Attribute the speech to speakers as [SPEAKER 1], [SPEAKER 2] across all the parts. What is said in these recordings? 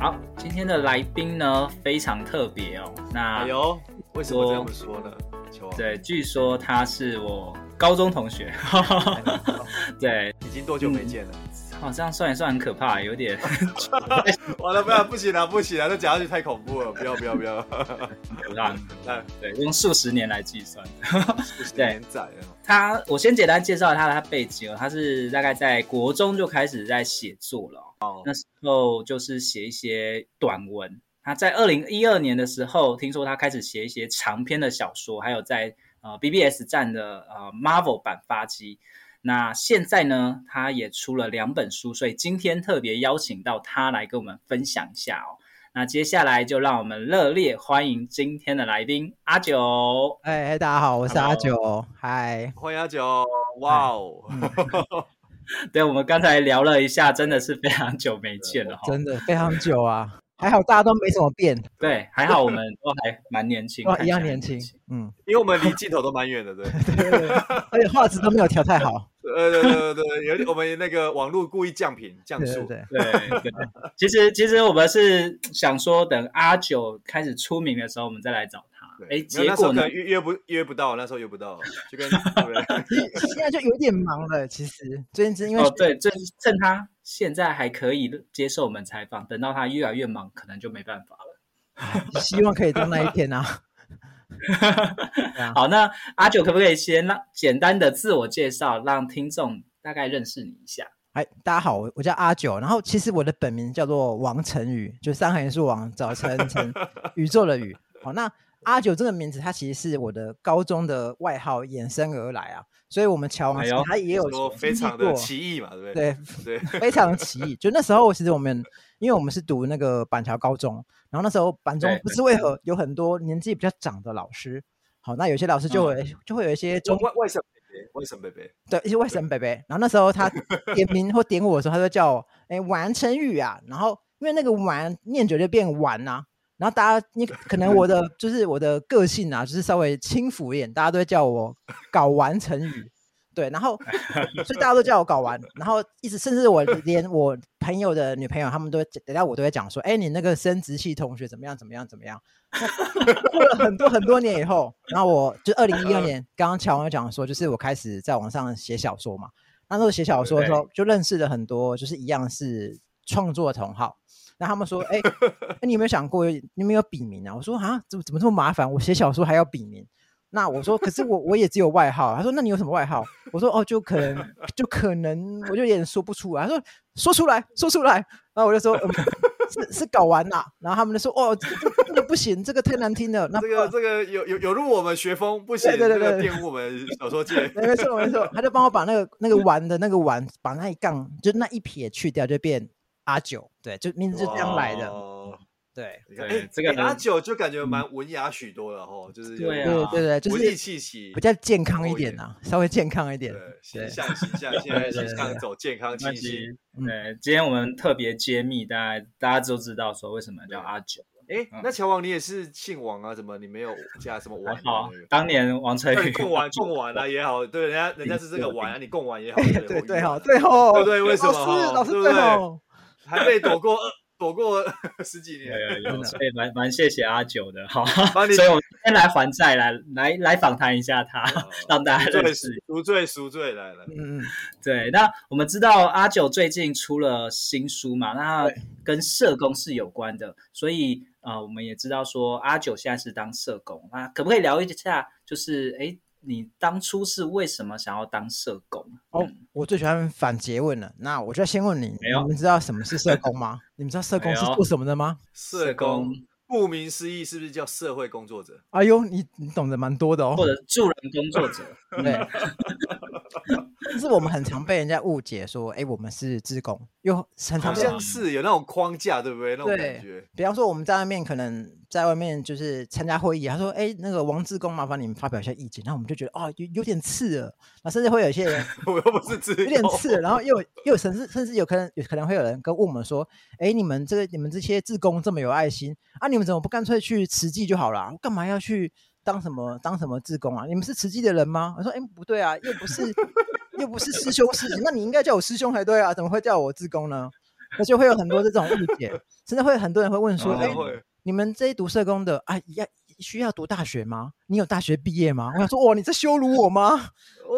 [SPEAKER 1] 好，今天的来宾呢非常特别哦。那
[SPEAKER 2] 哎呦，为什么这么说呢？
[SPEAKER 1] 对，据说他是我高中同学。对，
[SPEAKER 2] 已经多久没见了？
[SPEAKER 1] 好像算一算很可怕，有点。
[SPEAKER 2] 完了，不要，不行了，不行了，这讲下去太恐怖了，不要，不要，不要。
[SPEAKER 1] 不让，来，对，用数十年来计算。
[SPEAKER 2] 数十年载了。
[SPEAKER 1] 他，我先简单介绍他的他背景哦，他是大概在国中就开始在写作了。哦，那时候就是写一些短文。他在二零一二年的时候，听说他开始写一些长篇的小说，还有在呃 BBS 站的呃 Marvel 版发机。那现在呢，他也出了两本书，所以今天特别邀请到他来跟我们分享一下哦。那接下来就让我们热烈欢迎今天的来宾阿九。
[SPEAKER 3] 哎，大家好，我是阿九，嗨，
[SPEAKER 2] 欢迎阿九，哇哦。
[SPEAKER 1] 对，我们刚才聊了一下，真的是非常久没见了，
[SPEAKER 3] 真的非常久啊。还好大家都没怎么变，
[SPEAKER 1] 对，还好我们都还蛮年轻，
[SPEAKER 3] 一样年轻，嗯，
[SPEAKER 2] 因为我们离镜头都蛮远的，对，
[SPEAKER 3] 对对对，而且画质都没有调太好，
[SPEAKER 2] 对对对对，有点我们那个网络故意降频降速，
[SPEAKER 3] 对
[SPEAKER 1] 对对，其实其实我们是想说，等阿九开始出名的时候，我们再来找他。哎，结果呢？
[SPEAKER 2] 约约不约不到，那时候约不到，就跟 现
[SPEAKER 3] 在就有点忙了。其实最近因为
[SPEAKER 1] 哦，对，正趁他现在还可以接受我们采访，等到他越来越忙，可能就没办法了。
[SPEAKER 3] 希望可以到那一天 啊！
[SPEAKER 1] 好，那阿九可不可以先让简单的自我介绍，让听众大概认识你一下？
[SPEAKER 3] 哎，大家好，我我叫阿九，然后其实我的本名叫做王晨宇，就三横一竖王，早晨晨宇宙的宇。好，那。阿九这个名字，它其实是我的高中的外号衍生而来啊，所所以我们乔王他也有
[SPEAKER 2] 说非常的奇异嘛，对不对？
[SPEAKER 3] 对对，非常的奇异。就那时候，其实我们因为我们是读那个板桥高中，然后那时候板中不知为何有很多年纪比较长的老师，好，那有些老师就会就会有一些中
[SPEAKER 2] 外外甥外甥伯伯，
[SPEAKER 3] 对，一些外甥伯伯。然后那时候他点名或点我的时候，他就叫我哎王成宇啊，然后因为那个玩念久就变完啊。然后大家，你可能我的就是我的个性啊，就是稍微轻浮一点，大家都会叫我 搞完成语，对，然后所以大家都叫我搞完，然后一直甚至我连我朋友的女朋友，他们都等下我都会讲说，哎，你那个生殖系同学怎么样怎么样怎么样？过了很多很多年以后，然后我就二零一二年，刚刚乔王讲说，就是我开始在网上写小说嘛，那时候写小说的时候就认识了很多，就是一样是创作的同好。那他们说，哎、欸，你有没有想过，你有没有笔名啊？我说啊，怎么怎么这么麻烦？我写小说还要笔名？那我说，可是我我也只有外号。他说，那你有什么外号？我说，哦，就可能，就可能，我就有点说不出来。他说，说出来，说出来。然后我就说，嗯、是是搞完了。然后他们就说，哦，这个、这个不行，这个太难听了。那
[SPEAKER 2] 这个这个有有有入我们学风，不行，
[SPEAKER 3] 对对对，
[SPEAKER 2] 玷污我们小说界。
[SPEAKER 3] 没错没错，他就帮我把那个那个完的那个完，把那一杠，就那一撇去掉，就变。阿九，对，就名字就这样来的。对
[SPEAKER 2] 对，这个阿九就感觉蛮文雅许多了哈，就是
[SPEAKER 3] 对对对，就是
[SPEAKER 2] 文艺气息，
[SPEAKER 3] 比较健康一点呐，稍微健康一点。
[SPEAKER 2] 对，形象形象，现在形象走健康气息。
[SPEAKER 1] 对，今天我们特别揭秘，大家大家都知道说为什么叫阿九。
[SPEAKER 2] 哎，那乔王你也是姓王啊？怎么你没有 加什么王？
[SPEAKER 1] 好，当年王成宇
[SPEAKER 2] 共玩 共玩啊也好，对，人家人家是这个玩啊，你共玩也好，
[SPEAKER 3] 对对好，最后
[SPEAKER 2] 对对，为什么？
[SPEAKER 3] 老师老师最后。
[SPEAKER 2] 还被躲过
[SPEAKER 4] 躲过 十几年，
[SPEAKER 1] 有有有，所以蛮蛮谢谢阿九的，好，
[SPEAKER 4] 帮你
[SPEAKER 1] 所以我们先来还债，来来来访谈一下他，让大家认识，
[SPEAKER 4] 赎罪赎罪来了，
[SPEAKER 1] 嗯嗯，对，那我们知道阿九最近出了新书嘛，那跟社工是有关的，所以呃，我们也知道说阿九现在是当社工，那可不可以聊一下，就是哎。你当初是为什么想要当社工？
[SPEAKER 3] 哦，我最喜欢反诘问了。那我就要先问你，你们知道什么是社工吗？你们知道社工是做什么的吗？
[SPEAKER 4] 社工顾名思义，是不是叫社会工作者？
[SPEAKER 3] 哎呦，你你懂得蛮多的哦。
[SPEAKER 1] 或者助人工作者，对。
[SPEAKER 3] 是我们很常被人家误解说，哎，我们是志工，又很常
[SPEAKER 4] 像是有那种框架，对不对？那种感觉。
[SPEAKER 3] 比方说，我们在外面可能在外面就是参加会议，他说，哎，那个王志工，麻烦你们发表一下意见。然后我们就觉得，哦，有有点刺耳。那甚至会有一些人，
[SPEAKER 4] 我又不是志工，
[SPEAKER 3] 有点刺耳。然后又又甚至甚至有可能有可能会有人跟问我们说，哎，你们这个你们这些志工这么有爱心啊，你们怎么不干脆去慈济就好了？干嘛要去当什么当什么志工啊？你们是慈济的人吗？我说，哎，不对啊，又不是。又不是师兄师姐，那你应该叫我师兄才对啊，怎么会叫我志工呢？那就会有很多这种误解，甚至会很多人会问说：“哎、哦欸，你们这些读社工的啊，要需要读大学吗？你有大学毕业吗？”我想说：“哇，你在羞辱我吗？”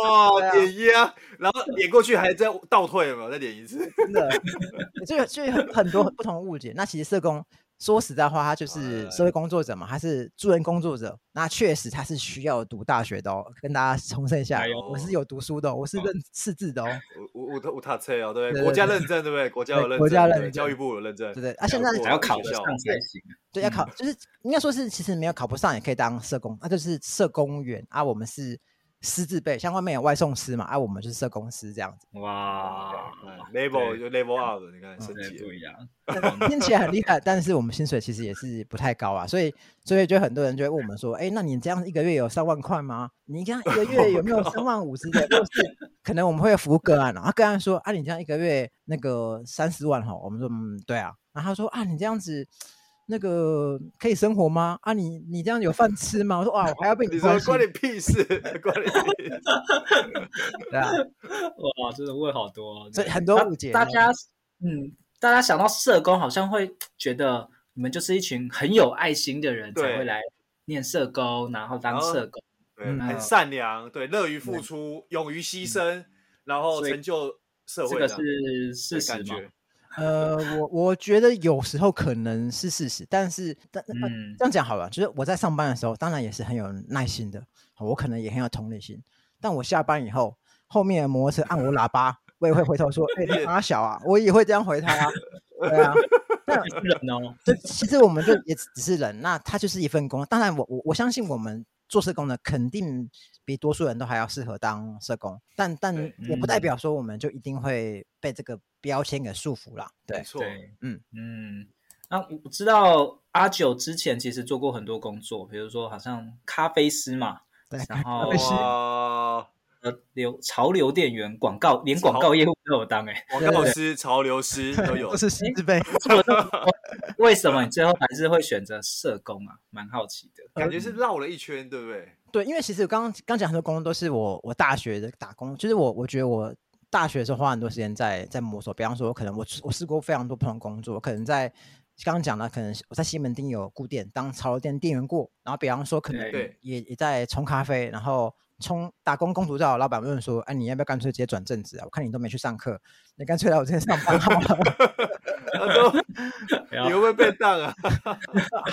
[SPEAKER 4] 哇，点一啊，然后点过去还在倒退，有没有再点一次？
[SPEAKER 3] 真的，就就很很多不同的误解。那其实社工。说实在话，他就是社会工作者嘛，他是助人工作者。那确实他是需要读大学的哦，跟大家重申一下，我是有读书的，我是认识字的哦。
[SPEAKER 4] 我我我他册哦，对，国家认证对不对？国家有认证，
[SPEAKER 3] 国家认证，
[SPEAKER 4] 教育部有认证，
[SPEAKER 3] 对对。啊，现在
[SPEAKER 1] 还要考得上才行。
[SPEAKER 3] 对，要考，就是应该说是其实没有考不上也可以当社工，那就是社工员啊。我们是。师字辈，像外面有外送师嘛，啊，我们就是社公司这样子。
[SPEAKER 4] 哇，level 就 level up 的，你看升级不一
[SPEAKER 3] 样 听起来很厉害，但是我们薪水其实也是不太高啊，所以所以就很多人就会问我们说，哎，那你这样一个月有三万块吗？你这样一个月有没有三万五之类的？可能我们会有服务个案，然后个案说，啊，你这样一个月那个三十万哈，我们说嗯，对啊，然后他说啊，你这样子。那个可以生活吗？啊你，你你这样有饭吃吗？我说哇，我还要被你，
[SPEAKER 4] 你说关你屁事，关你屁事。
[SPEAKER 3] 对啊，
[SPEAKER 1] 哇，真的问好多，
[SPEAKER 3] 所以很多误解。
[SPEAKER 1] 大家，嗯，大家想到社工，好像会觉得你们就是一群很有爱心的人，才会来念社工，然后当社工，
[SPEAKER 4] 对，很善良，对，乐于付出，勇于牺牲，然后成就社会。
[SPEAKER 1] 这个是事实吗？
[SPEAKER 3] 呃，我我觉得有时候可能是事实，但是但、嗯、这样讲好了，就是我在上班的时候，当然也是很有耐心的，我可能也很有同理心。但我下班以后，后面的摩托车按我喇叭，我也会回头说：“哎、欸，阿小啊！”我也会这样回他啊。对啊，但
[SPEAKER 1] 人哦，
[SPEAKER 3] 这其实我们就也只是人，那他就是一份工。当然我，我我我相信我们。做社工的肯定比多数人都还要适合当社工，但但也不代表说我们就一定会被这个标签给束缚了。对，
[SPEAKER 4] 没错，
[SPEAKER 1] 嗯嗯。那我知道阿九之前其实做过很多工作，比如说好像咖啡师嘛，
[SPEAKER 3] 对，
[SPEAKER 1] 然后呃流潮流店员、广告连广告业务都有当哎，
[SPEAKER 4] 广告师、潮流师都有，
[SPEAKER 3] 都是新字辈。
[SPEAKER 1] 为什么你最后还是会选择社工啊？蛮好奇的，
[SPEAKER 4] 感觉是绕了一圈，对不对？
[SPEAKER 3] 对，因为其实刚刚刚讲很多工作都是我我大学的打工，就是我我觉得我大学的时候花很多时间在在摸索。比方说，可能我我试过非常多不同工作，可能在刚刚讲的，可能我在西门町有顾店当潮流店店员过，然后比方说可能也也在冲咖啡，然后。冲打工工读照，老板问说：“哎，你要不要干脆直接转正职啊？我看你都没去上课，你干脆来我这边上班好了。”
[SPEAKER 4] 他说：“你会不会被当啊？”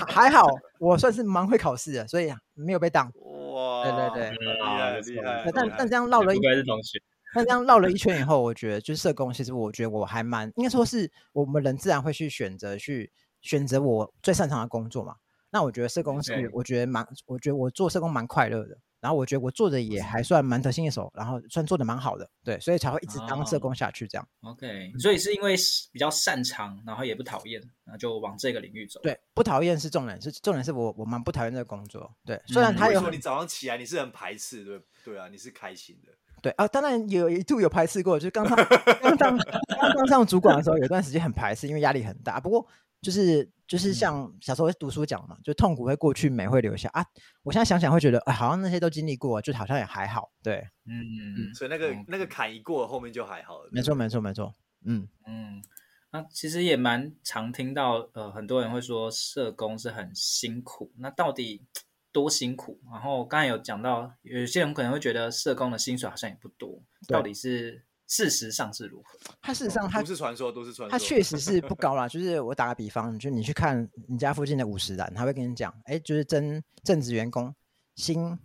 [SPEAKER 3] 还好，我算是蛮会考试的，所以没有被当。
[SPEAKER 4] 哇，
[SPEAKER 3] 对对对，
[SPEAKER 4] 厉害厉害。
[SPEAKER 3] 但但这样绕了一，
[SPEAKER 1] 应该是同学。
[SPEAKER 3] 但这样绕了一圈以后，我觉得就是社工，其实我觉得我还蛮应该说是我们人自然会去选择去选择我最擅长的工作嘛。那我觉得社工是，我觉得蛮，我觉得我做社工蛮快乐的。然后我觉得我做的也还算蛮得心应手，然后算做的蛮好的，对，所以才会一直当社工下去这样。
[SPEAKER 1] Oh, OK，所以是因为比较擅长，然后也不讨厌，然后就往这个领域走。
[SPEAKER 3] 对，不讨厌是重点，是重点是我我蛮不讨厌这个工作。对，虽然他有、
[SPEAKER 4] 嗯、说你早上起来你是很排斥，对对啊，你是开心的。
[SPEAKER 3] 对啊，当然有一度有排斥过，就是刚上刚当刚当上主管的时候，有段时间很排斥，因为压力很大。不过。就是就是像小时候读书讲嘛，就痛苦会过去，美会留下啊。我现在想想会觉得，哎，好像那些都经历过，就好像也还好。对，
[SPEAKER 4] 嗯嗯，所以那个那个坎一过，后面就还好了。
[SPEAKER 3] 没错没错没错，嗯
[SPEAKER 1] 嗯。那其实也蛮常听到，呃，很多人会说社工是很辛苦，那到底多辛苦？然后刚才有讲到，有些人可能会觉得社工的薪水好像也不多，到底是？事实上是如何？
[SPEAKER 3] 他事实上，他
[SPEAKER 4] 都市传说，都是传说。
[SPEAKER 3] 它确实是不高啦。就是我打个比方，就你去看你家附近的五十岚，他会跟你讲，哎，就是真正职员工，薪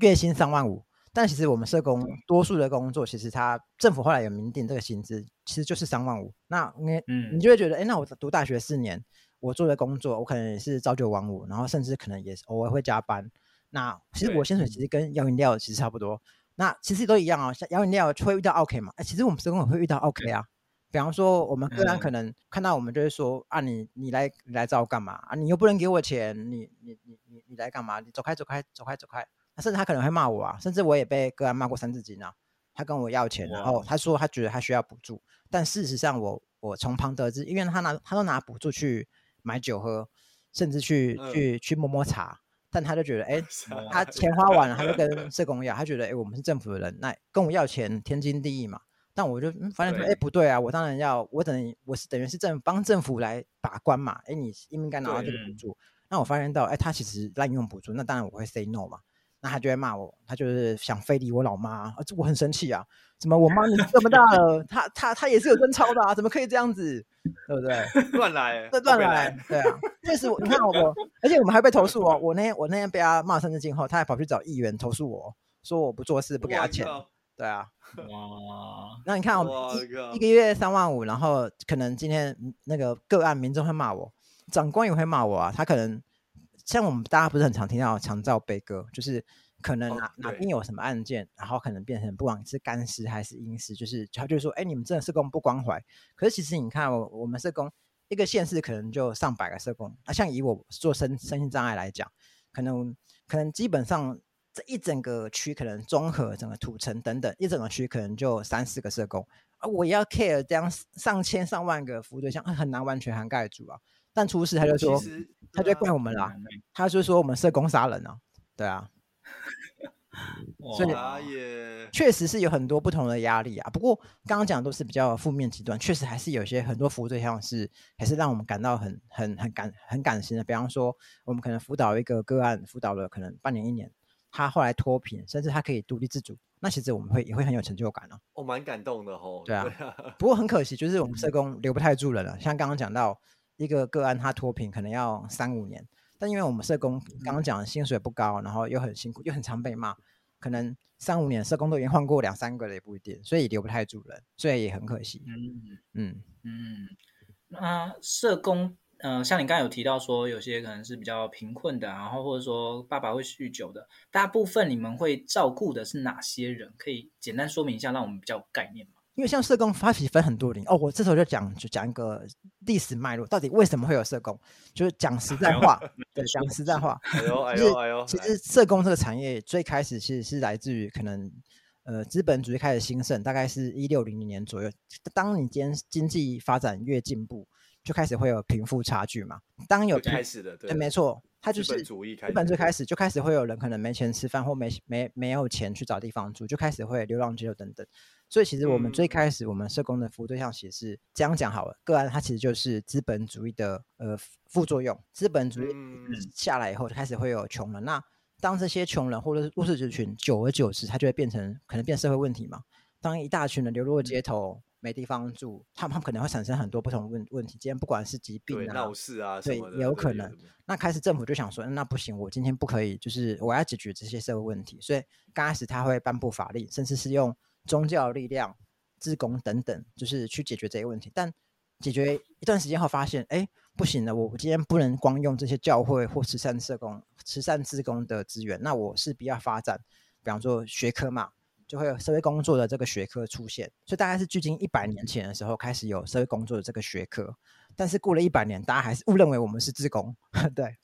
[SPEAKER 3] 月薪三万五。但其实我们社工多数的工作，其实他政府后来有明定这个薪资，其实就是三万五。那你你就会觉得，哎，那我读大学四年，我做的工作，我可能也是朝九晚五，然后甚至可能也是偶尔会加班。那其实我薪水其实跟要饮料其实差不多。那其实都一样哦，像摇饮料会遇到 OK 嘛？哎，其实我们社工也会遇到 OK 啊。比方说，我们个人可能看到我们就会说、嗯、啊，你你来你来找我干嘛啊？你又不能给我钱，你你你你你来干嘛？你走开走开走开走开。那甚至他可能会骂我啊，甚至我也被个案骂过三字经啊。他跟我要钱，然后他说他觉得他需要补助，但事实上我我从旁得知，因为他拿他都拿补助去买酒喝，甚至去、嗯、去去摸摸茶。但他就觉得，哎、欸，他钱花完了，他就跟社工要，他觉得，哎、欸，我们是政府的人，那跟我要钱天经地义嘛。但我就发现说，哎、欸，不对啊，我当然要，我等于我是等于是政帮政府来把关嘛。哎、欸，你应不应该拿到这个补助？那我发现到，哎、欸，他其实滥用补助，那当然我会 say no 嘛。那他就会骂我，他就是想非礼我老妈，啊，这我很生气啊！怎么我妈你这么大了，他他他也是有贞操的啊，怎么可以这样子，对不对？
[SPEAKER 4] 乱来，
[SPEAKER 3] 对乱来，对啊，确实我你看我，而且我们还被投诉哦。我那天我那天被他骂三字经后，他还跑去找议员投诉我，说我不做事不给他钱，对啊。哇，那你看我一一个月三万五，然后可能今天那个个案民众会骂我，长官也会骂我啊，他可能。像我们大家不是很常听到长照悲歌，就是可能哪、哦、哪边有什么案件，然后可能变成不管是干尸还是阴尸，就是他就说，哎，你们真的社工不关怀。可是其实你看，我我们社工一个县市可能就上百个社工，那像以我做身身心障碍来讲，可能可能基本上这一整个区，可能综合整个土城等等一整个区，可能就三四个社工，而我要 care 这样上千上万个服务对象，很难完全涵盖住啊。但出事他就说，他就怪我们啦，他就说我们社工杀人啊，对啊，所以确实是有很多不同的压力啊。不过刚刚讲的都是比较负面极端，确实还是有些很多服务对象是还是让我们感到很很很感很感心的。比方说，我们可能辅导一个个案，辅导了可能半年一年，他后来脱贫，甚至他可以独立自主，那其实我们会也会很有成就感哦。
[SPEAKER 4] 我蛮感动的哦。
[SPEAKER 3] 对啊，不过很可惜，就是我们社工留不太住人了。像刚刚讲到。一个个案，他脱贫可能要三五年，但因为我们社工刚刚讲的薪水不高，然后又很辛苦，又很常被骂，可能三五年社工都已经换过两三个了，也不一定，所以留不太住人，所以也很可惜。嗯嗯
[SPEAKER 1] 嗯。那社工，嗯、呃，像你刚才有提到说，有些可能是比较贫困的，然后或者说爸爸会酗酒的，大部分你们会照顾的是哪些人？可以简单说明一下，让我们比较有概念吗？
[SPEAKER 3] 因为像社工发起分很多领哦，我这时候就讲就讲一个历史脉络，到底为什么会有社工？就是讲实在话，哎、对，讲实在话。哎呦哎呦哎呦！其实社工这个产业最开始其实是来自于可能呃资本主义开始兴盛，大概是一六零零年左右。当你今经济发展越进步，就开始会有贫富差距嘛。当有
[SPEAKER 4] 开始的，对，
[SPEAKER 3] 对，没错。他就是
[SPEAKER 4] 资本主义开始，
[SPEAKER 3] 资本最开始就开始会有人可能没钱吃饭或没没没有钱去找地方住，就开始会流浪街头等等。所以其实我们最开始我们社工的服务对象其实是这样讲好了，个案它其实就是资本主义的呃副作用。资本主义下来以后，就开始会有穷人。那当这些穷人或者是弱势族群，久而久之，它就会变成可能变社会问题嘛。当一大群人流落街头。没地方住，他们可能会产生很多不同问问题。今天不管是疾病啊、
[SPEAKER 4] 闹事啊，
[SPEAKER 3] 对，也有可能。那开始政府就想说，那不行，我今天不可以，就是我要解决这些社会问题。所以刚开始他会颁布法令，甚至是用宗教力量、自工等等，就是去解决这些问题。但解决一段时间后，发现，哎，不行了，我今天不能光用这些教会或慈善社工、慈善志工的资源，那我势必要发展，比方说学科嘛。就会有社会工作的这个学科出现，所以大概是距今一百年前的时候开始有社会工作的这个学科，但是过了一百年，大家还是误认为我们是自工，对，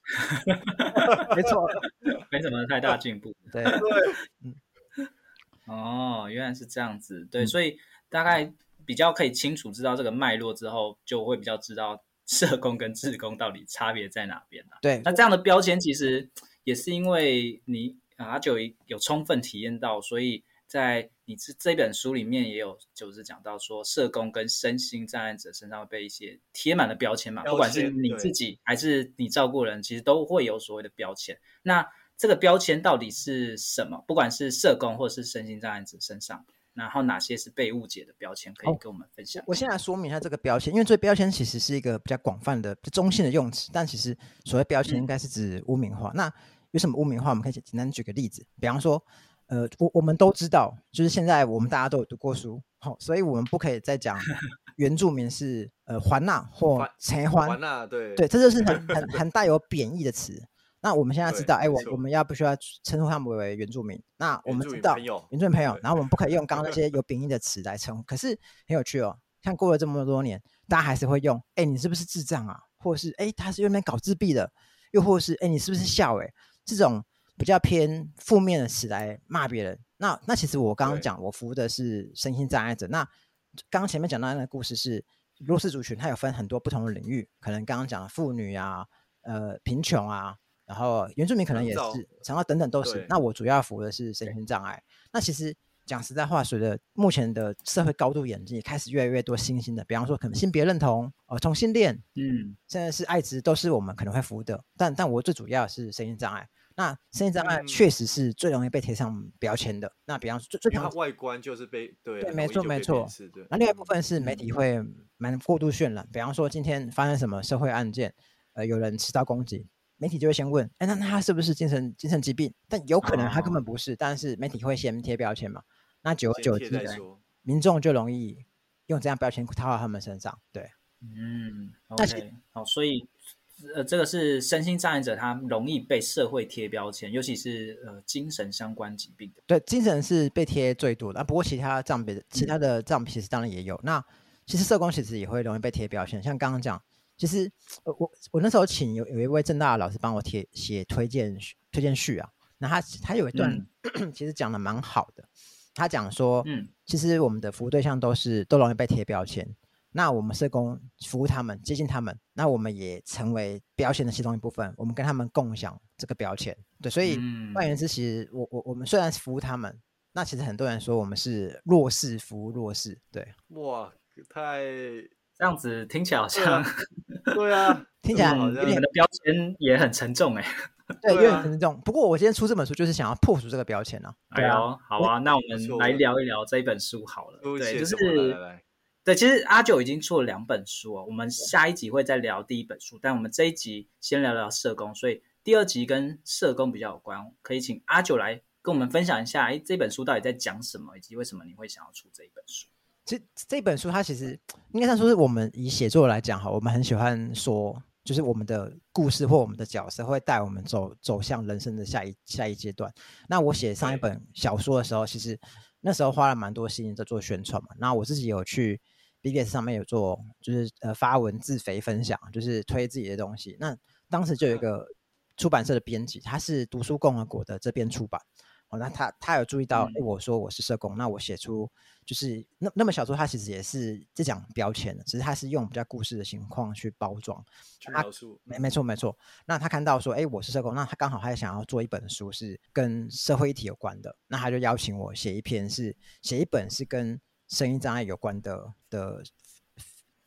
[SPEAKER 3] 没错，
[SPEAKER 1] 没什么太大进步，对，哦，原来是这样子，对，所以大概比较可以清楚知道这个脉络之后，就会比较知道社工跟志工到底差别在哪边了。
[SPEAKER 3] 对，
[SPEAKER 1] 那这样的标签其实也是因为你啊就有充分体验到，所以。在你这这本书里面也有，就是讲到说，社工跟身心障碍者身上被一些贴满了标签嘛，不管是你自己还是你照顾人，其实都会有所谓的标签。那这个标签到底是什么？不管是社工或是身心障碍者身上，然后哪些是被误解的标签，可以跟我们分享？
[SPEAKER 3] 我先来说明一下这个标签，因为这个标签其实是一个比较广泛的、中性的用词，但其实所谓标签应该是指污名化。嗯、那有什么污名化？我们可以简单举个例子，比方说。呃，我我们都知道，就是现在我们大家都有读过书，好、哦，所以我们不可以再讲 原住民是呃环纳或陈环
[SPEAKER 4] 纳，对
[SPEAKER 3] 对，这就是很 很很带有贬义的词。那我们现在知道，哎，我我们要不需要称呼他们为原住民？那我们知道原住民朋友，然后我们不可以用 刚刚那些有贬义的词来称呼。可是很有趣哦，像过了这么多年，大家还是会用，哎，你是不是智障啊？或者是哎，他是用来搞自闭的？又或是哎，你是不是笑？哎，这种。比较偏负面的词来骂别人，那那其实我刚刚讲，我服务的是身心障碍者。那刚刚前面讲到那个故事是弱势族群，它有分很多不同的领域，可能刚刚讲的妇女啊，呃，贫穷啊，然后原住民可能也是，然后等等都是。那我主要服务的是身心障碍。那其实讲实在话，随着目前的社会高度演进，开始越来越多新兴的，比方说可能性别认同呃，同性恋，嗯，甚至是艾滋，都是我们可能会服务的。但但我最主要是身心障碍。那身心障碍确实是最容易被贴上标签的。嗯、那比方说最最它
[SPEAKER 4] 外观就是被对
[SPEAKER 3] 对，没错没错。那另外一部分是媒体会蛮过度渲染，比方说今天发生什么社会案件，呃，有人持刀攻击，媒体就会先问，哎，那那他是不是精神精神疾病？但有可能他根本不是，哦、但是媒体会先贴标签嘛。那久而久之，民众就容易用这样标签套到他们身上。对，
[SPEAKER 1] 嗯，OK，好，所以。呃，这个是身心障碍者，他容易被社会贴标签，尤其是呃精神相关疾病的。
[SPEAKER 3] 对，精神是被贴最多的啊。不过其他障别的，其他的障其实当然也有。嗯、那其实社工其实也会容易被贴标签，像刚刚讲，其实我我那时候请有有一位正大的老师帮我贴写推荐推荐序啊，那他他有一段、嗯、其实讲的蛮好的，他讲说，嗯，其实我们的服务对象都是都容易被贴标签。那我们社工服务他们，接近他们，那我们也成为标签的其中一部分。我们跟他们共享这个标签，对，所以换言之，其实我我我们虽然是服务他们，那其实很多人说我们是弱势服务弱势，对。
[SPEAKER 4] 哇，太
[SPEAKER 1] 这样子听起来好像，
[SPEAKER 4] 对啊，
[SPEAKER 3] 听起来
[SPEAKER 1] 你们的标签也很沉重哎，
[SPEAKER 3] 对，有点沉重。不过我今天出这本书就是想要破除这个标签呢。
[SPEAKER 1] 哎呦，好啊，那我们来聊一聊这一本书好了，对，就是。对，其实阿九已经出了两本书哦，我们下一集会再聊第一本书，但我们这一集先聊聊社工，所以第二集跟社工比较有关，可以请阿九来跟我们分享一下，哎，这本书到底在讲什么，以及为什么你会想要出这一本书？
[SPEAKER 3] 这这本书它其实应该算说是我们以写作来讲哈，我们很喜欢说，就是我们的故事或我们的角色会带我们走走向人生的下一下一阶段。那我写上一本小说的时候，其实。那时候花了蛮多心在做宣传嘛，那我自己有去 BBS 上面有做，就是呃发文自肥分享，就是推自己的东西。那当时就有一个出版社的编辑，他是读书共和国的这边出版，哦，那他他有注意到，我说我是社工，那我写出就是那那么小说，他其实也是在讲标签的，只是他是用比较故事的情况去包装，
[SPEAKER 4] 去描述，
[SPEAKER 3] 没没错没错。那他看到说，哎，我是社工，那他刚好他也想要做一本书是跟社会议题有关的，那他就邀请我写一篇是写一本是跟身心障碍有关的的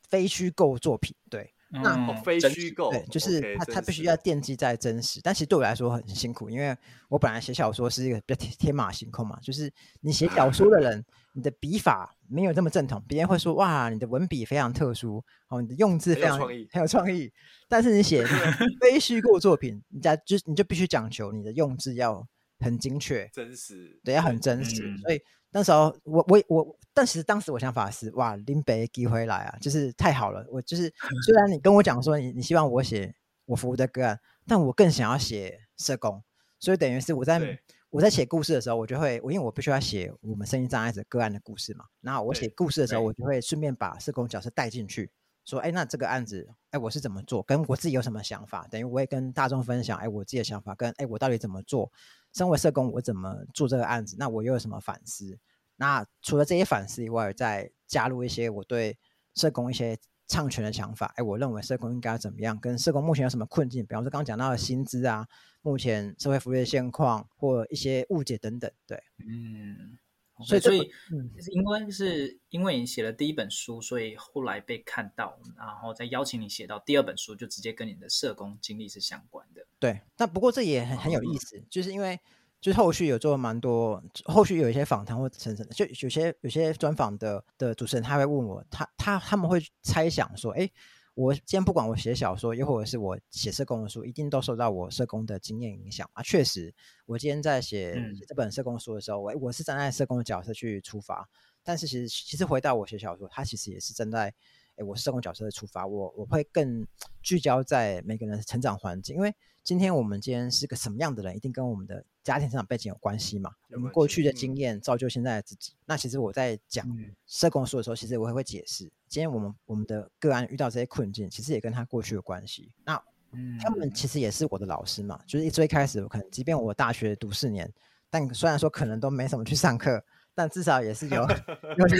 [SPEAKER 3] 非虚构作品，对。
[SPEAKER 4] 那、嗯、非虚构，
[SPEAKER 3] 对，就是他，他必须要奠基在真实。但其实对我来说很辛苦，因为我本来写小说是一个比较天马行空嘛，就是你写小说的人，你的笔法没有这么正统，别人会说哇，你的文笔非常特殊，哦，你的用字非常很有，很有创意。但是你写 非虚构作品，你家就你就必须讲求你的用字要很精确、
[SPEAKER 4] 真实，
[SPEAKER 3] 对，要很真实，嗯、所以。那时候我我我，但其实当时我想法是哇，林北寄回来啊，就是太好了。我就是 虽然你跟我讲说你你希望我写我服务的个案，但我更想要写社工，所以等于是我在我在写故事的时候，我就会我因为我必须要写我们身心障碍者个案的故事嘛。然后我写故事的时候，我就会顺便把社工角色带进去，说哎，那这个案子哎我是怎么做，跟我自己有什么想法，等于我也跟大众分享哎我自己的想法，跟哎我到底怎么做。身为社工，我怎么做这个案子？那我又有什么反思？那除了这些反思以外，再加入一些我对社工一些倡权的想法。哎，我认为社工应该怎么样？跟社工目前有什么困境？比方说刚刚讲到的薪资啊，目前社会福利的现况或一些误解等等。对，
[SPEAKER 1] 嗯，所以所以因为是因为你写了第一本书，所以后来被看到，然后再邀请你写到第二本书，就直接跟你的社工经历是相关的。
[SPEAKER 3] 对，那不过这也很很有意思，就是因为就是后续有做蛮多，后续有一些访谈或者层层的，就有些有些专访的的主持人他会问我，他他他们会猜想说，哎。我今天不管我写小说，又或者是我写社工的书，一定都受到我社工的经验影响啊。确实，我今天在写这本社工书的时候，我、嗯、我是站在社工的角色去出发。但是其实其实回到我写小说，它其实也是站在诶我社工角色的出发。我我会更聚焦在每个人的成长环境，因为今天我们今天是个什么样的人，一定跟我们的家庭成长背景有关系嘛。我们过去的经验造就现在的自己。那其实我在讲社工书的时候，其实我也会解释。今天我们我们的个案遇到这些困境，其实也跟他过去有关系。那他们其实也是我的老师嘛，就是一最开始，我可能即便我大学读四年，但虽然说可能都没什么去上课，但至少也是有 有些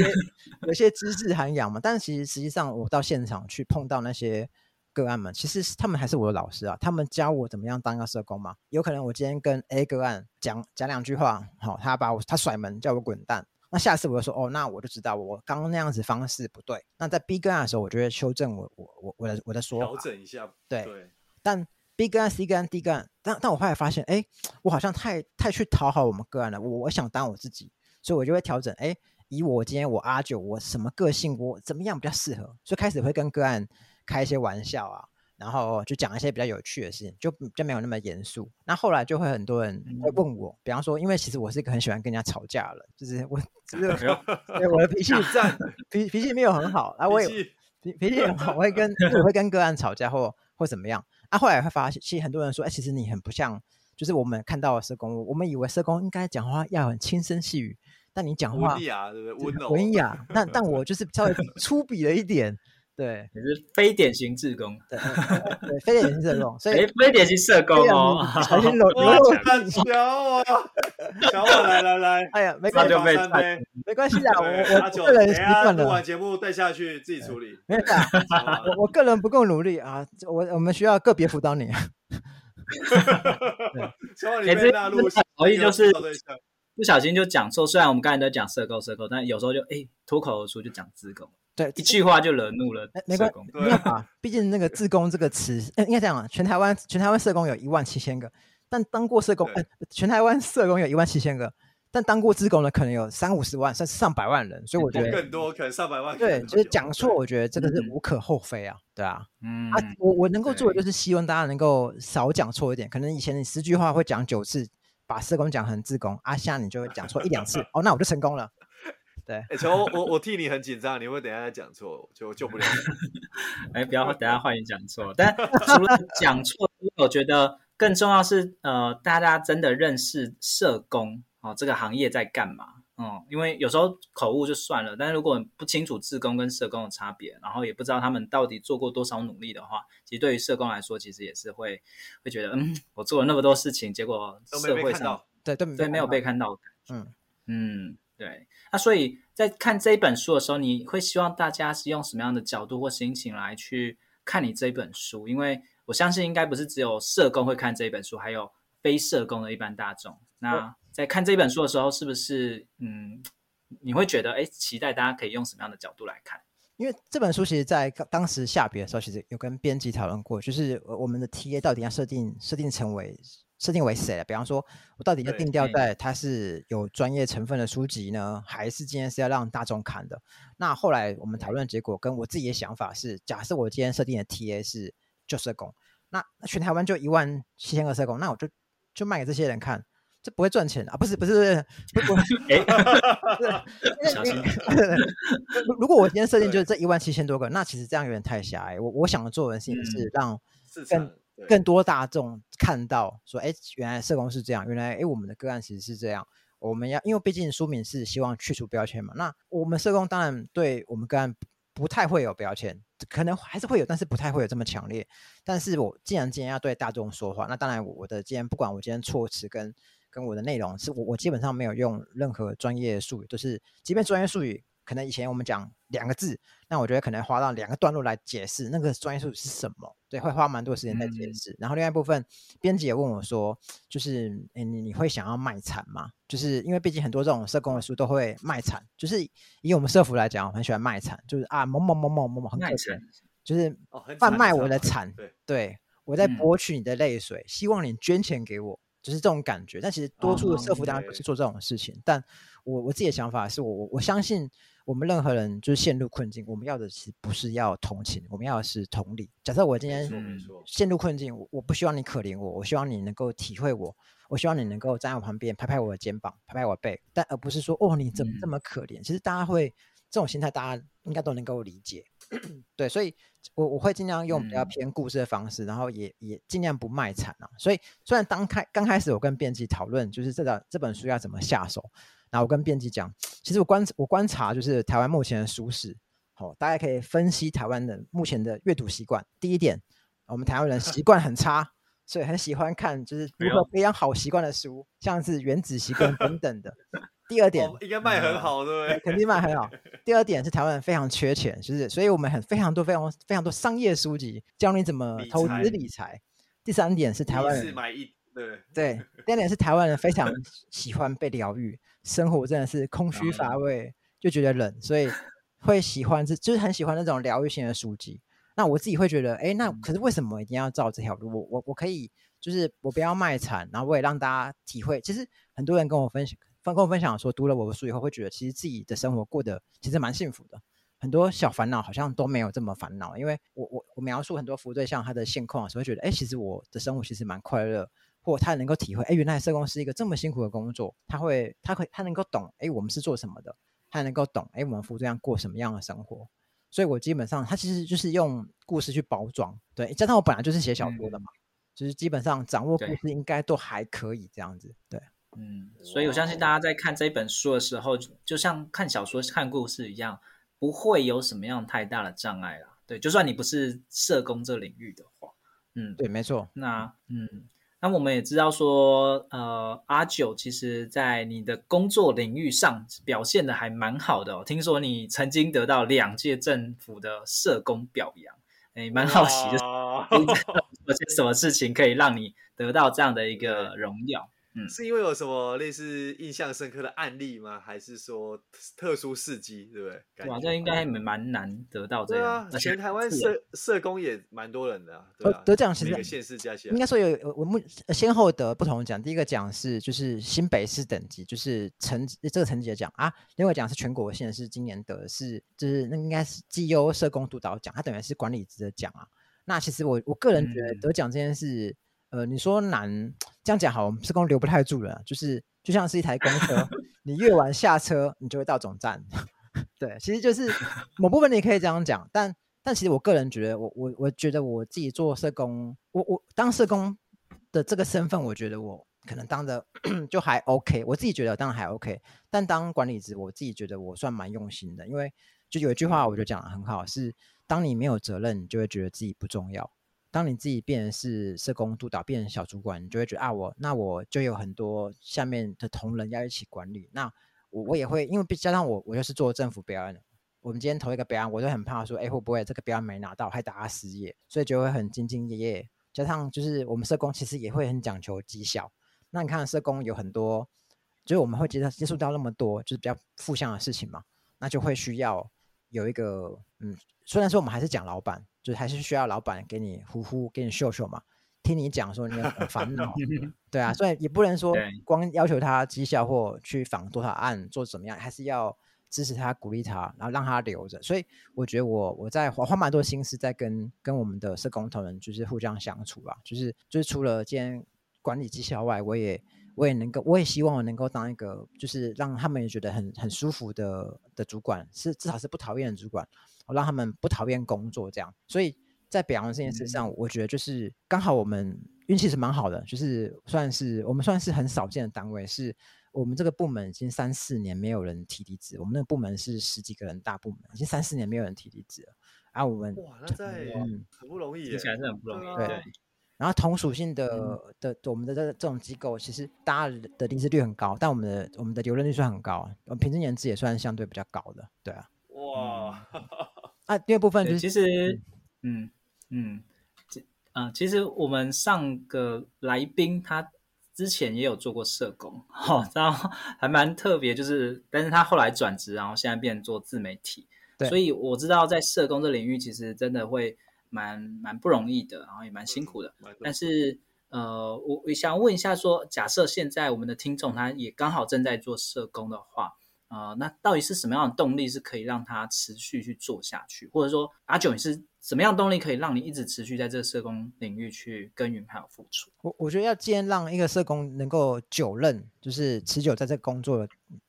[SPEAKER 3] 有些知识涵养嘛。但其实实际上，我到现场去碰到那些个案们，其实他们还是我的老师啊。他们教我怎么样当个社工嘛。有可能我今天跟 A 个案讲讲两句话，好，他把我他甩门叫我滚蛋。那下次我就说哦，那我就知道我刚刚那样子方式不对。那在 B 个案的时候，我就会修正我我我我的我的说法，
[SPEAKER 4] 调整一下。
[SPEAKER 3] 对，对但 B 个案、C 个案、D 个案，但但我后来发现，哎，我好像太太去讨好我们个案了。我我想当我自己，所以我就会调整。哎，以我今天我阿九，我什么个性，我怎么样比较适合？所以开始会跟个案开一些玩笑啊。然后就讲一些比较有趣的事情，就就没有那么严肃。那后来就会很多人会问我，嗯、比方说，因为其实我是一个很喜欢跟人家吵架的，就是我，就是我的脾气脾脾气没有很好，然后我也脾脾气很好，我会跟我会跟个案吵架或或怎么样。啊，后来会发现，其实很多人说，哎，其实你很不像，就是我们看到的社工，我们以为社工应该讲话要很轻声细语，但你讲话
[SPEAKER 4] 文雅，对不对？
[SPEAKER 3] 文雅，但但我 就是稍微粗鄙了一点。对，
[SPEAKER 1] 你是非典型志工，
[SPEAKER 3] 对，对，非典型社工，所以
[SPEAKER 1] 非典型社工哦。
[SPEAKER 3] 小心罗，
[SPEAKER 4] 哇，很强啊！小我来来来，
[SPEAKER 3] 哎呀，没关系，没关系的，我我个人习惯了。
[SPEAKER 4] 录完节目带下去自己处理，
[SPEAKER 3] 没事啊。我我个人不够努力啊，我我们需要个别辅导你。
[SPEAKER 4] 小马，你被纳入，
[SPEAKER 1] 所以就是不小心就讲错。虽然我们刚才都讲社工社工，但有时候就哎脱口而出就讲自工。
[SPEAKER 3] 对，
[SPEAKER 1] 一句话就惹怒了。
[SPEAKER 3] 没关系，没有啊。毕竟那个自工这个词，应该这样啊。全台湾全台湾社工有一万七千个，但当过社工，呃，全台湾社工有一万七千个，但当过自工的可能有三五十万，甚至上百万人。所以我觉得
[SPEAKER 4] 更多，可能上百万。
[SPEAKER 3] 对，就是讲错，我觉得这个是无可厚非啊，对啊。嗯。啊，我我能够做的就是希望大家能够少讲错一点。可能以前你十句话会讲九次，把社工讲成自工，啊，现在你就会讲错一两次，哦，那我就成功了。对，
[SPEAKER 4] 哎、欸，乔，我我替你很紧张，你会等一下再讲错，就救不了你。
[SPEAKER 1] 哎、欸，不要，等下换你讲错。但除了讲错，我觉得更重要是，呃，大家真的认识社工哦，这个行业在干嘛？嗯，因为有时候口误就算了，但是如果不清楚志工跟社工的差别，然后也不知道他们到底做过多少努力的话，其实对于社工来说，其实也是会会觉得，嗯，我做了那么多事情，结果社会上
[SPEAKER 3] 对对
[SPEAKER 1] 对没有被看到，
[SPEAKER 3] 嗯
[SPEAKER 1] 嗯。对，那所以在看这一本书的时候，你会希望大家是用什么样的角度或心情来去看你这一本书？因为我相信应该不是只有社工会看这一本书，还有非社工的一般大众。那在看这本书的时候，是不是嗯，你会觉得哎，期待大家可以用什么样的角度来看？
[SPEAKER 3] 因为这本书其实，在当时下笔的时候，其实有跟编辑讨论过，就是我们的 TA 到底要设定设定成为。设定为谁了？比方说，我到底要定调在它是有专业成分的书籍呢，还是今天是要让大众看的？那后来我们讨论结果跟我自己的想法是：假设我今天设定的 TA 是旧社工，那那全台湾就一万七千个社工，那我就就卖给这些人看，这不会赚钱啊？不是不是不是，哎，小心。如果我今天设定就是这一万七千多个，那其实这样有点太狭隘。我我想做的事情是让更。更多大众看到说，哎，原来社工是这样，原来哎，我们的个案其实是这样。我们要，因为毕竟书名是希望去除标签嘛。那我们社工当然对我们个案不太会有标签，可能还是会有，但是不太会有这么强烈。但是我既然今天要对大众说话，那当然我的今天不管我今天措辞跟跟我的内容，是我我基本上没有用任何专业术语，就是即便专业术语可能以前我们讲两个字，那我觉得可能花到两个段落来解释那个专业术语是什么，对，会花蛮多时间在解释。嗯、然后另外一部分，编辑也问我说，就是诶你你会想要卖惨吗？就是因为毕竟很多这种社工的书都会卖惨，就是以我们社服来讲，我很喜欢卖惨，就是啊某某某某某某很可惨，就是贩卖我的惨，哦、对，对我在博取你的泪水，嗯、希望你捐钱给我。就是这种感觉，但其实多数的社服当然不是做这种事情。哦、但我我自己的想法是我我我相信，我们任何人就是陷入困境，我们要的其实不是要同情，我们要的是同理。假设我今天陷入困境，我我不希望你可怜我，我希望你能够体会我，我希望你能够站在我旁边，拍拍我的肩膀，拍拍我的背，但而不是说哦你怎么这么可怜？嗯、其实大家会这种心态，大家应该都能够理解。对，所以。我我会尽量用比较偏故事的方式，嗯、然后也也尽量不卖惨啊。所以虽然当开刚开始我跟编辑讨论，就是这个这本书要怎么下手，然后我跟编辑讲，其实我观我观察就是台湾目前的书史，好、哦，大家可以分析台湾的目前的阅读习惯。第一点，我们台湾人习惯很差，所以很喜欢看就是如何培养好习惯的书，像是原子习惯 等等的。第二点、哦、
[SPEAKER 4] 应该卖很好，对不对？
[SPEAKER 3] 肯定卖很好。第二点是台湾人非常缺钱，就是所以我们很非常多非常非常多商业书籍教你怎么投资理财。第三点是台湾人
[SPEAKER 4] 买一对
[SPEAKER 3] 对。第二点是台湾人非常喜欢被疗愈，生活真的是空虚乏味，就觉得冷，所以会喜欢这就是很喜欢那种疗愈型的书籍。那我自己会觉得，哎，那可是为什么一定要照这条路？我我我可以就是我不要卖惨，然后我也让大家体会。其实很多人跟我分享。跟我分享说，读了我的书以后，会觉得其实自己的生活过得其实蛮幸福的，很多小烦恼好像都没有这么烦恼。因为我我我描述很多服务对象他的现况的时候，会觉得，哎，其实我的生活其实蛮快乐，或他能够体会，哎，原来社工是一个这么辛苦的工作。他会，他会，他能够懂，哎，我们是做什么的，他能够懂，哎，我们服务对象过什么样的生活。所以我基本上，他其实就是用故事去包装，对，加上我本来就是写小说的嘛，嗯、就是基本上掌握故事应该都还可以这样子，对。
[SPEAKER 1] 嗯，所以我相信大家在看这本书的时候，就像看小说、看故事一样，不会有什么样太大的障碍啦。对，就算你不是社工这领域的话，嗯，
[SPEAKER 3] 对，没错。
[SPEAKER 1] 那嗯，那我们也知道说，呃，阿九其实在你的工作领域上表现的还蛮好的哦。听说你曾经得到两届政府的社工表扬，哎，蛮好奇的，有些什么事情可以让你得到这样的一个荣耀？嗯，
[SPEAKER 4] 是因为有什么类似印象深刻的案例吗？还是说特殊事迹，对不对？
[SPEAKER 1] 哇，这应该蛮蛮难得到这样。对啊，
[SPEAKER 4] 全台湾社社工也蛮多人的啊。
[SPEAKER 3] 得得奖其实
[SPEAKER 4] 每个县市加起来，
[SPEAKER 3] 应该说有我目先后得不同奖。第一个奖是就是新北市等级，就是层这个层级的奖啊。另外奖是全国县市今年得的是就是那应该是绩优社工督导奖，它等于是管理职的奖啊。那其实我我个人觉得得奖这件事。嗯呃，你说难这样讲好，我们社工留不太住了，就是就像是一台公车，你越晚下车，你就会到总站。对，其实就是 某部分你可以这样讲，但但其实我个人觉得，我我我觉得我自己做社工，我我当社工的这个身份，我觉得我可能当的 就还 OK，我自己觉得当然还 OK，但当管理职，我自己觉得我算蛮用心的，因为就有一句话，我就讲的很好，是当你没有责任，你就会觉得自己不重要。当你自己变成是社工督导，变成小主管，你就会觉得啊，我那我就有很多下面的同仁要一起管理。那我我也会，因为加上我我又是做政府表案的，我们今天投一个标案，我就很怕说，哎，会不会这个标案没拿到，害大家失业，所以就会很兢兢业业。加上就是我们社工其实也会很讲求绩效。那你看社工有很多，就是我们会接触接触到那么多，就是比较负向的事情嘛，那就会需要有一个嗯，虽然说我们还是讲老板。就是还是需要老板给你呼呼，给你秀秀嘛，听你讲说你很烦恼，对啊，所以也不能说光要求他绩效或去访多少案做怎么样，还是要支持他、鼓励他，然后让他留着。所以我觉得我我在花花蛮多心思在跟跟我们的社工同仁就是互相相处吧，就是就是除了今天管理绩效外，我也我也能够，我也希望我能够当一个就是让他们也觉得很很舒服的的主管，是至少是不讨厌的主管。我让他们不讨厌工作，这样，所以在表扬这件事上，我觉得就是刚好我们运气是蛮好的，就是算是我们算是很少见的单位，是我们这个部门已经三四年没有人提离职，我们那个部门是十几个人大部门，已经三四年没有人提离职了，啊，我们
[SPEAKER 4] 哇，那在嗯很不容易，
[SPEAKER 1] 听起来是很不容易，
[SPEAKER 3] 对。然后同属性的、嗯、的我们的这这种机构，其实大家的离职率很高，但我们的我们的留任率算很高，我们平均年资也算相对比较高的，对啊。
[SPEAKER 4] 哇，
[SPEAKER 3] 啊，第二部分就是
[SPEAKER 1] 其实，嗯嗯，嗯，其实我们上个来宾他之前也有做过社工，哈、哦，然后还蛮特别，就是，但是他后来转职，然后现在变成做自媒体，对，所以我知道在社工这领域，其实真的会。蛮蛮不容易的，然后也蛮辛苦的。嗯、但是，呃，我我想问一下说，说假设现在我们的听众他也刚好正在做社工的话，呃，那到底是什么样的动力是可以让他持续去做下去？或者说，阿九你是什么样的动力可以让你一直持续在这个社工领域去耕耘还有付出？
[SPEAKER 3] 我我觉得要既然让一个社工能够久任，就是持久在这个工作，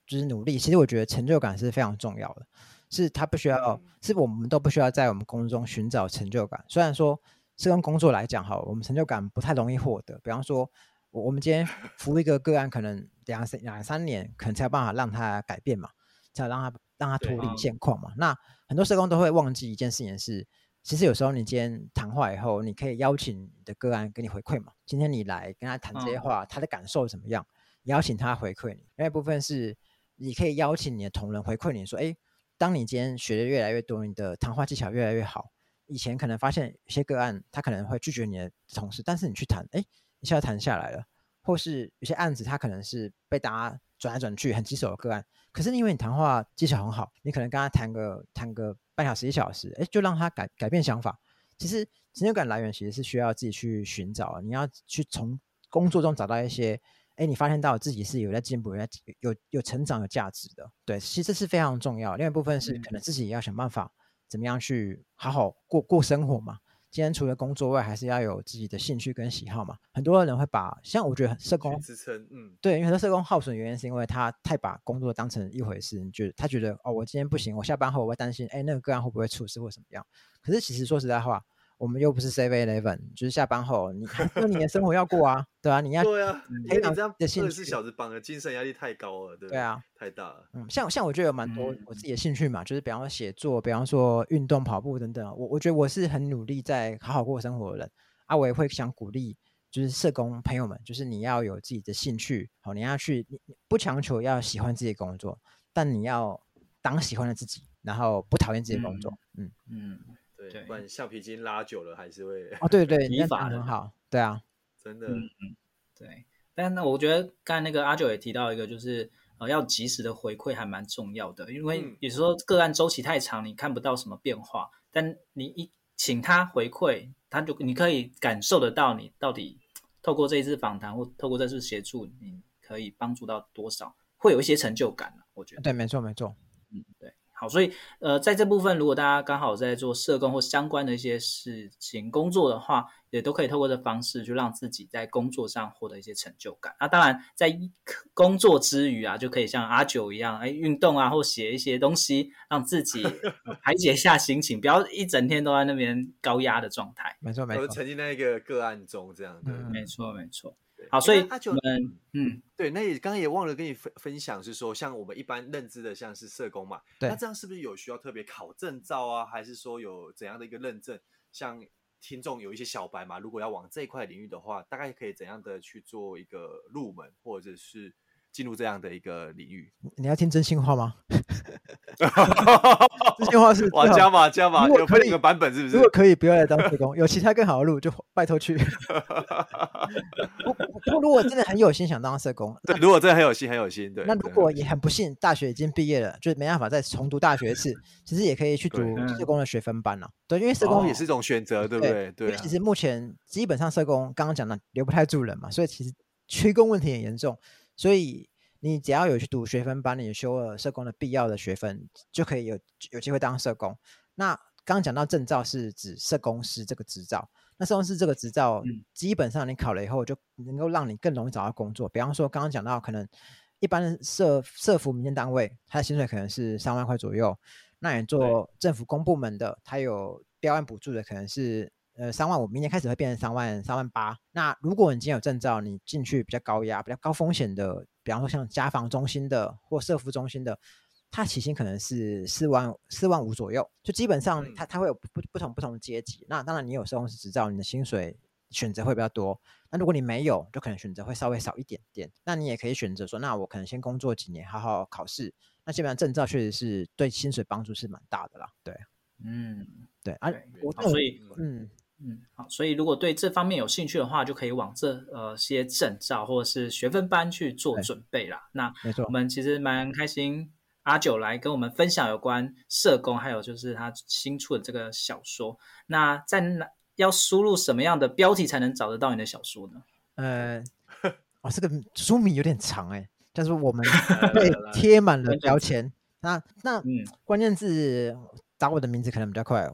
[SPEAKER 3] 就是努力，其实我觉得成就感是非常重要的。是他不需要，是我们都不需要在我们工作中寻找成就感。虽然说社工工作来讲，哈，我们成就感不太容易获得。比方说，我我们今天服务一个个案，可能两三两三年，可能才有办法让他改变嘛，才让他让他脱离现况嘛。那很多社工都会忘记一件事情是，其实有时候你今天谈话以后，你可以邀请你的个案给你回馈嘛。今天你来跟他谈这些话，他的感受怎么样？邀请他回馈你。另外一部分是，你可以邀请你的同仁回馈你说，哎。当你今天学的越来越多，你的谈话技巧越来越好，以前可能发现有些个案他可能会拒绝你的同事，但是你去谈，哎，一下谈下来了，或是有些案子他可能是被大家转来转去很棘手的个案，可是因为你谈话技巧很好，你可能跟他谈个谈个半小时一小时，哎，就让他改改变想法。其实成就感来源其实是需要自己去寻找，你要去从工作中找到一些。哎，你发现到自己是有在进步、有在有有成长、有价值的，对，其实这是非常重要。另外一部分是可能自己也要想办法，怎么样去好好过过生活嘛。今天除了工作外，还是要有自己的兴趣跟喜好嘛。很多人会把像我觉得社工
[SPEAKER 4] 支撑，嗯，
[SPEAKER 3] 对，因为很多社工耗损的原因是因为他太把工作当成一回事，你觉得他觉得哦，我今天不行，我下班后我会担心，哎，那个个案会不会出事或怎么样？可是其实说实在话。我们又不是 Seven Eleven，就是下班后你那你的生活要过啊，对啊，你要
[SPEAKER 4] 对啊，哎，你这样
[SPEAKER 3] 二十
[SPEAKER 4] 四小时绑的精神压力太高了，对对啊，太大了。
[SPEAKER 3] 嗯，像像我觉得有蛮多我自己的兴趣嘛，嗯、就是比方说写作，比方说运动、跑步等等。我我觉得我是很努力在好好过生活的人啊，我也会想鼓励，就是社工朋友们，就是你要有自己的兴趣，好，你要去你不强求要喜欢自己的工作，但你要当喜欢的自己，然后不讨厌自己的工作，嗯嗯。嗯
[SPEAKER 4] 对，不然橡皮筋拉久了还是会
[SPEAKER 3] 哦，对对，提法很好，对啊，
[SPEAKER 4] 真的，
[SPEAKER 1] 嗯嗯，对。但那我觉得刚才那个阿九也提到一个，就是呃，要及时的回馈还蛮重要的，因为有时候个案周期太长，你看不到什么变化，但你一请他回馈，他就你可以感受得到，你到底透过这一次访谈或透过这次协助，你可以帮助到多少，会有一些成就感，我觉得。
[SPEAKER 3] 对，没错，没错，
[SPEAKER 1] 嗯，对。好，所以呃，在这部分，如果大家刚好在做社工或相关的一些事情工作的话，也都可以透过这方式，就让自己在工作上获得一些成就感。那当然，在工作之余啊，就可以像阿九一样，哎，运动啊，或写一些东西，让自己 排解一下心情，不要一整天都在那边高压的状态。
[SPEAKER 3] 没错，没错，
[SPEAKER 4] 沉浸在一个个案中这样的。
[SPEAKER 1] 嗯，没错，没错。好，所以阿九，嗯嗯，
[SPEAKER 4] 对，那也刚刚也忘了跟你分分享，是说像我们一般认知的，像是社工嘛，对，那这样是不是有需要特别考证照啊，还是说有怎样的一个认证？像听众有一些小白嘛，如果要往这一块领域的话，大概可以怎样的去做一个入门，或者是？进入这样的一个领域，
[SPEAKER 3] 你要听真心话吗？真心话是
[SPEAKER 4] 哇，加码加码，有分一个版本是不是？
[SPEAKER 3] 如果可以，不要来当社工，有其他更好的路，就拜托去。如果真的很有心想当社工，
[SPEAKER 4] 对，如果真的很有心很有心，对。
[SPEAKER 3] 那如果也很不幸，大学已经毕业了，就是没办法再重读大学一次，其实也可以去读社工的学分班了。对，因为社工
[SPEAKER 4] 也是一种选择，对不对？对。
[SPEAKER 3] 因为其实目前基本上社工刚刚讲的留不太住人嘛，所以其实缺工问题很严重。所以你只要有去读学分班，你修了社工的必要的学分，就可以有有机会当社工。那刚刚讲到证照是指社工师这个执照，那社工师这个执照，基本上你考了以后，就能够让你更容易找到工作。比方说，刚刚讲到可能一般的社社服民间单位，他的薪水可能是三万块左右，那你做政府公部门的，他有标案补助的，可能是。呃，三万五，明年开始会变成三万三万八。那如果你今天有证照，你进去比较高压、比较高风险的，比方说像家防中心的或社福中心的，它起薪可能是四万四万五左右。就基本上它它会有不不同不同的阶级。那当然你有社工师执照，你的薪水选择会比较多。那如果你没有，就可能选择会稍微少一点点。那你也可以选择说，那我可能先工作几年，好好考试。那基本上证照确实是对薪水帮助是蛮大的啦。对，
[SPEAKER 1] 嗯，
[SPEAKER 3] 对啊，我
[SPEAKER 1] 所以
[SPEAKER 3] 嗯。
[SPEAKER 1] 嗯，好，所以如果对这方面有兴趣的话，就可以往这呃些证照或者是学分班去做准备啦。那
[SPEAKER 3] 没错，
[SPEAKER 1] 我们其实蛮开心，阿九来跟我们分享有关社工，还有就是他新出的这个小说。那在哪要输入什么样的标题才能找得到你的小说呢？
[SPEAKER 3] 呃，哦，这个书名有点长哎，但是我们被贴满了标签。那那嗯，关键字打我的名字可能比较快。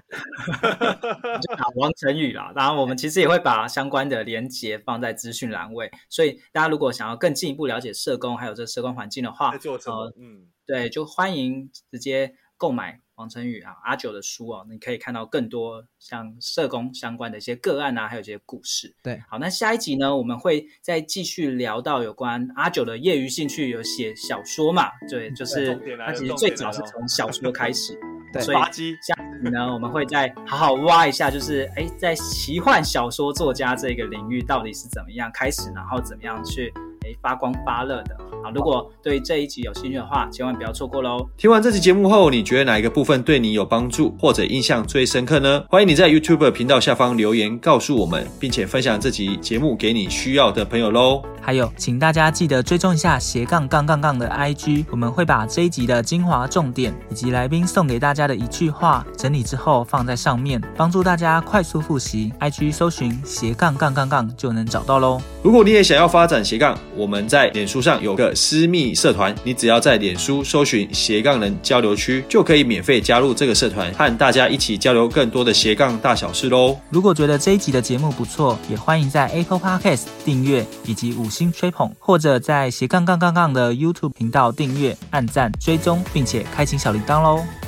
[SPEAKER 1] 就打王晨宇啦，然后我们其实也会把相关的连接放在资讯栏位，所以大家如果想要更进一步了解社工还有这社工环境的话，呃，嗯，对，就欢迎直接购买王晨宇啊阿九的书哦，你可以看到更多像社工相关的一些个案啊，还有一些故事。
[SPEAKER 3] 对，
[SPEAKER 1] 好，那下一集呢，我们会再继续聊到有关阿九的业余兴趣，有写小说嘛？对，就是他其实最早是从小说开始。
[SPEAKER 3] 对，
[SPEAKER 1] 所以下次呢，我们会再好好挖一下，就是哎，在奇幻小说作家这个领域到底是怎么样开始，然后怎么样去哎发光发热的。好，如果对这一集有兴趣的话，千万不要错过喽！
[SPEAKER 2] 听完这期节目后，你觉得哪一个部分对你有帮助，或者印象最深刻呢？欢迎你在 YouTube 频道下方留言告诉我们，并且分享这集节目给你需要的朋友喽！
[SPEAKER 5] 还有，请大家记得追踪一下斜杠杠杠杠的 IG，我们会把这一集的精华重点以及来宾送给大家的一句话整理之后放在上面，帮助大家快速复习。IG 搜寻斜杠杠杠杠就能找到喽！
[SPEAKER 2] 如果你也想要发展斜杠，我们在脸书上有个。私密社团，你只要在脸书搜寻斜杠人交流区，就可以免费加入这个社团，和大家一起交流更多的斜杠大小事喽。
[SPEAKER 5] 如果觉得这一集的节目不错，也欢迎在 Apple Podcast 订阅以及五星吹捧，或者在斜杠杠杠杠的 YouTube 频道订阅、按赞、追踪，并且开启小铃铛喽。